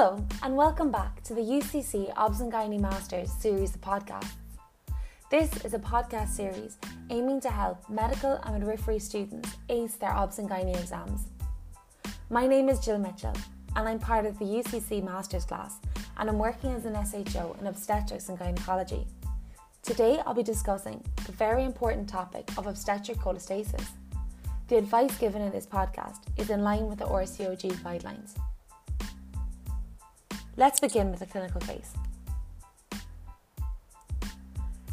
Hello, and welcome back to the UCC Obs and Gynae Masters series of podcasts. This is a podcast series aiming to help medical and midwifery students ace their Obs and Gynae exams. My name is Jill Mitchell, and I'm part of the UCC Masters class, and I'm working as an SHO in obstetrics and gynecology. Today, I'll be discussing the very important topic of obstetric cholestasis. The advice given in this podcast is in line with the RCOG guidelines. Let's begin with a clinical case.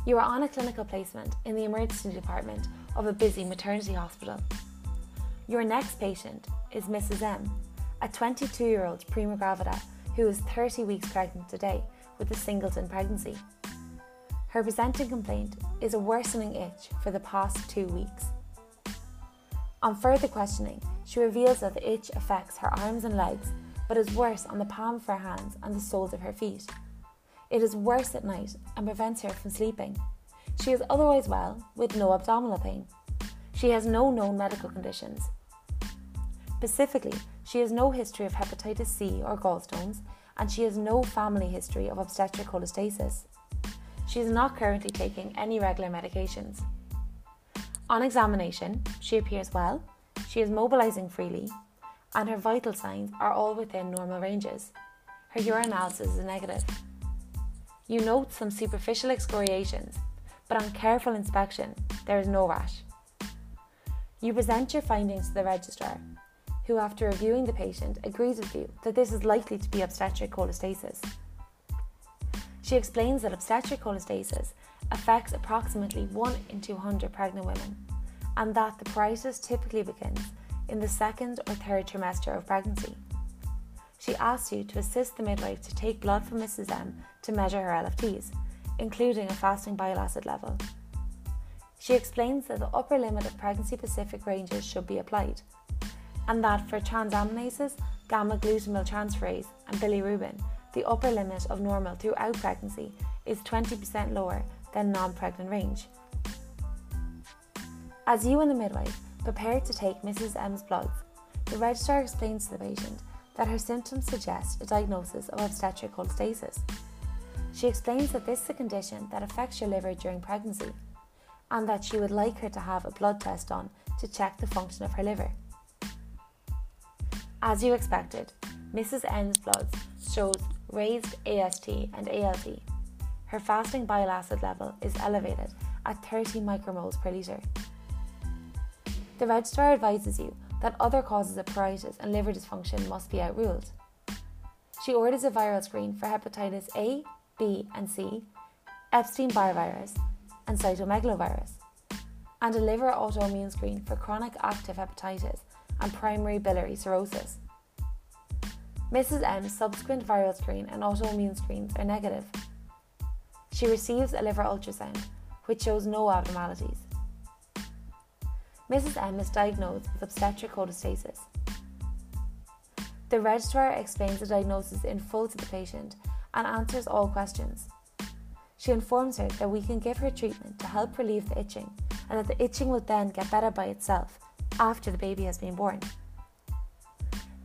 You are on a clinical placement in the emergency department of a busy maternity hospital. Your next patient is Mrs. M, a 22 year old prima gravida who is 30 weeks pregnant today with a singleton pregnancy. Her presenting complaint is a worsening itch for the past two weeks. On further questioning, she reveals that the itch affects her arms and legs but is worse on the palm of her hands and the soles of her feet. It is worse at night and prevents her from sleeping. She is otherwise well, with no abdominal pain. She has no known medical conditions. Specifically, she has no history of hepatitis C or gallstones, and she has no family history of obstetric cholestasis. She is not currently taking any regular medications. On examination, she appears well, she is mobilizing freely, and her vital signs are all within normal ranges. Her urinalysis is negative. You note some superficial excoriations, but on careful inspection, there is no rash. You present your findings to the registrar, who, after reviewing the patient, agrees with you that this is likely to be obstetric cholestasis. She explains that obstetric cholestasis affects approximately 1 in 200 pregnant women, and that the pruritus typically begins in the second or third trimester of pregnancy. She asks you to assist the midwife to take blood from Mrs. M to measure her LFTs, including a fasting bile acid level. She explains that the upper limit of pregnancy specific ranges should be applied, and that for transaminases, gamma glutamyl transferase, and bilirubin, the upper limit of normal throughout pregnancy is 20% lower than non pregnant range. As you and the midwife Prepared to take Mrs. M's bloods, the registrar explains to the patient that her symptoms suggest a diagnosis of obstetric cholestasis. She explains that this is a condition that affects your liver during pregnancy and that she would like her to have a blood test done to check the function of her liver. As you expected, Mrs. M's bloods shows raised AST and ALT. Her fasting bile acid level is elevated at 30 micromoles per litre. The registrar advises you that other causes of pruritus and liver dysfunction must be outruled. She orders a viral screen for hepatitis A, B, and C, Epstein Barr virus, and cytomegalovirus, and a liver autoimmune screen for chronic active hepatitis and primary biliary cirrhosis. Mrs. M's subsequent viral screen and autoimmune screens are negative. She receives a liver ultrasound, which shows no abnormalities. Mrs. M is diagnosed with obstetric cholestasis. The registrar explains the diagnosis in full to the patient and answers all questions. She informs her that we can give her treatment to help relieve the itching and that the itching will then get better by itself after the baby has been born.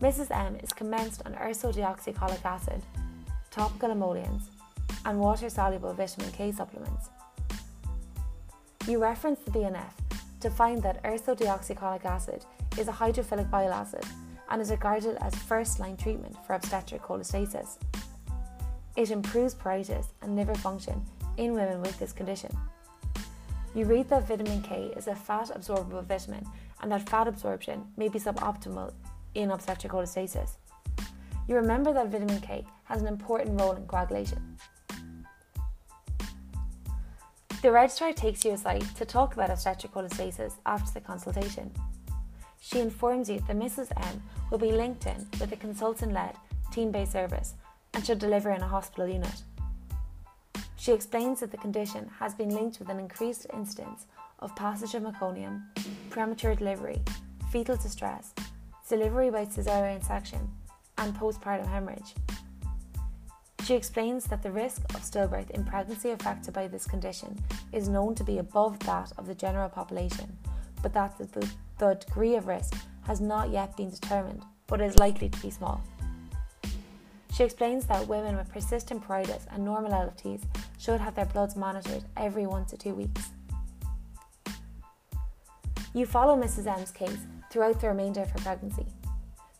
Mrs. M is commenced on ursodeoxycholic acid, topical emollients, and water soluble vitamin K supplements. You reference the BNF to find that ursodeoxycholic acid is a hydrophilic bile acid and is regarded as first line treatment for obstetric cholestasis. It improves pruritus and liver function in women with this condition. You read that vitamin K is a fat absorbable vitamin and that fat absorption may be suboptimal in obstetric cholestasis. You remember that vitamin K has an important role in coagulation. The registrar takes you aside to talk about obstetric cholestasis after the consultation. She informs you that Mrs. M will be linked in with a consultant led, team based service and should deliver in a hospital unit. She explains that the condition has been linked with an increased incidence of passage of meconium, premature delivery, fetal distress, delivery by caesarean section, and postpartum hemorrhage. She explains that the risk of stillbirth in pregnancy affected by this condition is known to be above that of the general population, but that the, the degree of risk has not yet been determined, but is likely to be small. She explains that women with persistent pruritus and normal LFTs should have their bloods monitored every one to two weeks. You follow Mrs. M's case throughout the remainder of her pregnancy.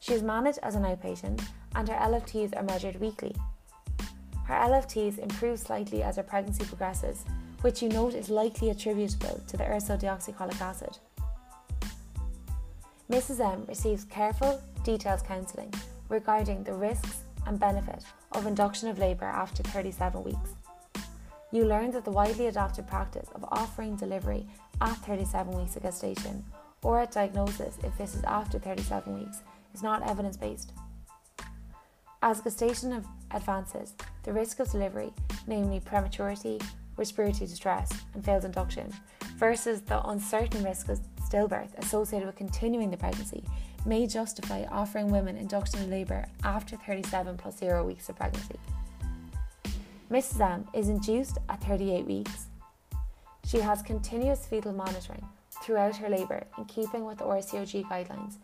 She is managed as an outpatient and her LFTs are measured weekly. Her LFTs improve slightly as her pregnancy progresses, which you note is likely attributable to the ursodeoxycholic acid. Mrs. M receives careful, detailed counselling regarding the risks and benefit of induction of labour after 37 weeks. You learn that the widely adopted practice of offering delivery at 37 weeks of gestation or at diagnosis if this is after 37 weeks is not evidence based. As gestation advances, the risk of delivery, namely prematurity, respiratory distress, and failed induction, versus the uncertain risk of stillbirth associated with continuing the pregnancy, may justify offering women induction of labour after 37 plus 0 weeks of pregnancy. Mrs. M is induced at 38 weeks. She has continuous fetal monitoring throughout her labour in keeping with the RCOG guidelines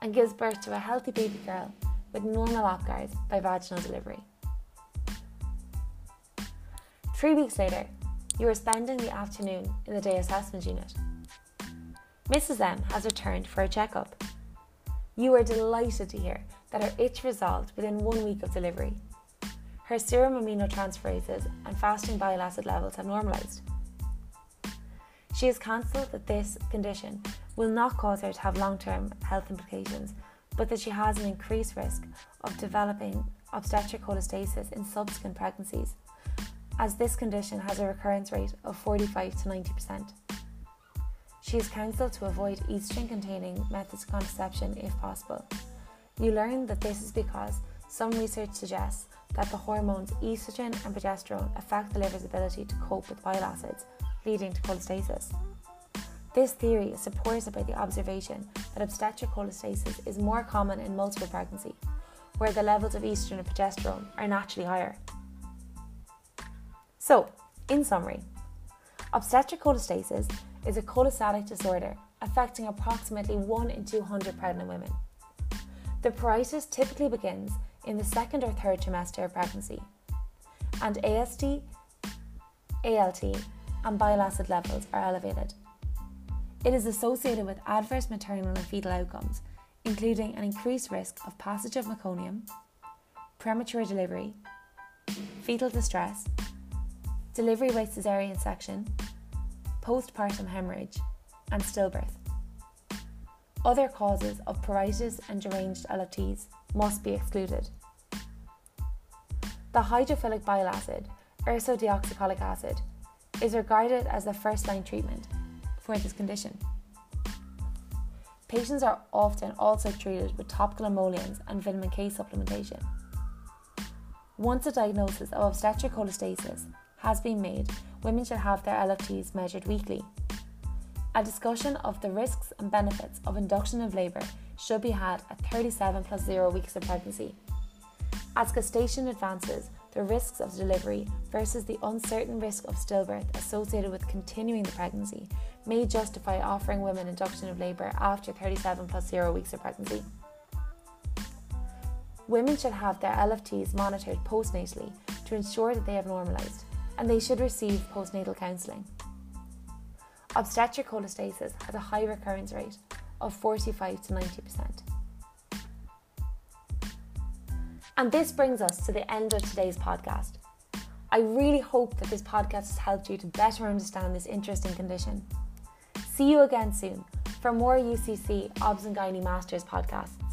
and gives birth to a healthy baby girl with normal APGARs by vaginal delivery. Three weeks later, you are spending the afternoon in the day assessment unit. Mrs. M has returned for a checkup. You are delighted to hear that her itch resolved within one week of delivery. Her serum aminotransferases and fasting bile acid levels have normalised. She has counselled that this condition will not cause her to have long term health implications, but that she has an increased risk of developing obstetric cholestasis in subsequent pregnancies, as this condition has a recurrence rate of 45 to 90%. She is counselled to avoid estrogen containing methods of contraception if possible. You learn that this is because some research suggests that the hormones estrogen and progesterone affect the liver's ability to cope with bile acids leading to cholestasis. This theory is supported by the observation that obstetric cholestasis is more common in multiple pregnancy, where the levels of estrogen and progesterone are naturally higher. So, in summary, obstetric cholestasis is a cholestatic disorder affecting approximately 1 in 200 pregnant women. The pruritus typically begins in the second or third trimester of pregnancy, and AST, ALT, and bile acid levels are elevated. It is associated with adverse maternal and fetal outcomes, including an increased risk of passage of meconium, premature delivery, fetal distress, delivery by caesarean section, postpartum hemorrhage, and stillbirth. Other causes of pruritus and deranged LFTs must be excluded. The hydrophilic bile acid, ursodeoxycholic acid, is regarded as the first line treatment for this condition. Patients are often also treated with topical emollients and vitamin K supplementation. Once a diagnosis of obstetric cholestasis has been made, women should have their LFTs measured weekly. A discussion of the risks and benefits of induction of labour should be had at 37 plus 0 weeks of pregnancy. As gestation advances, the risks of delivery versus the uncertain risk of stillbirth associated with continuing the pregnancy may justify offering women induction of labour after 37 plus 0 weeks of pregnancy. Women should have their LFTs monitored postnatally to ensure that they have normalised, and they should receive postnatal counselling. Obstetric cholestasis has a high recurrence rate of 45 to 90%. And this brings us to the end of today's podcast. I really hope that this podcast has helped you to better understand this interesting condition. See you again soon for more UCC OBS and Gynae Masters podcasts.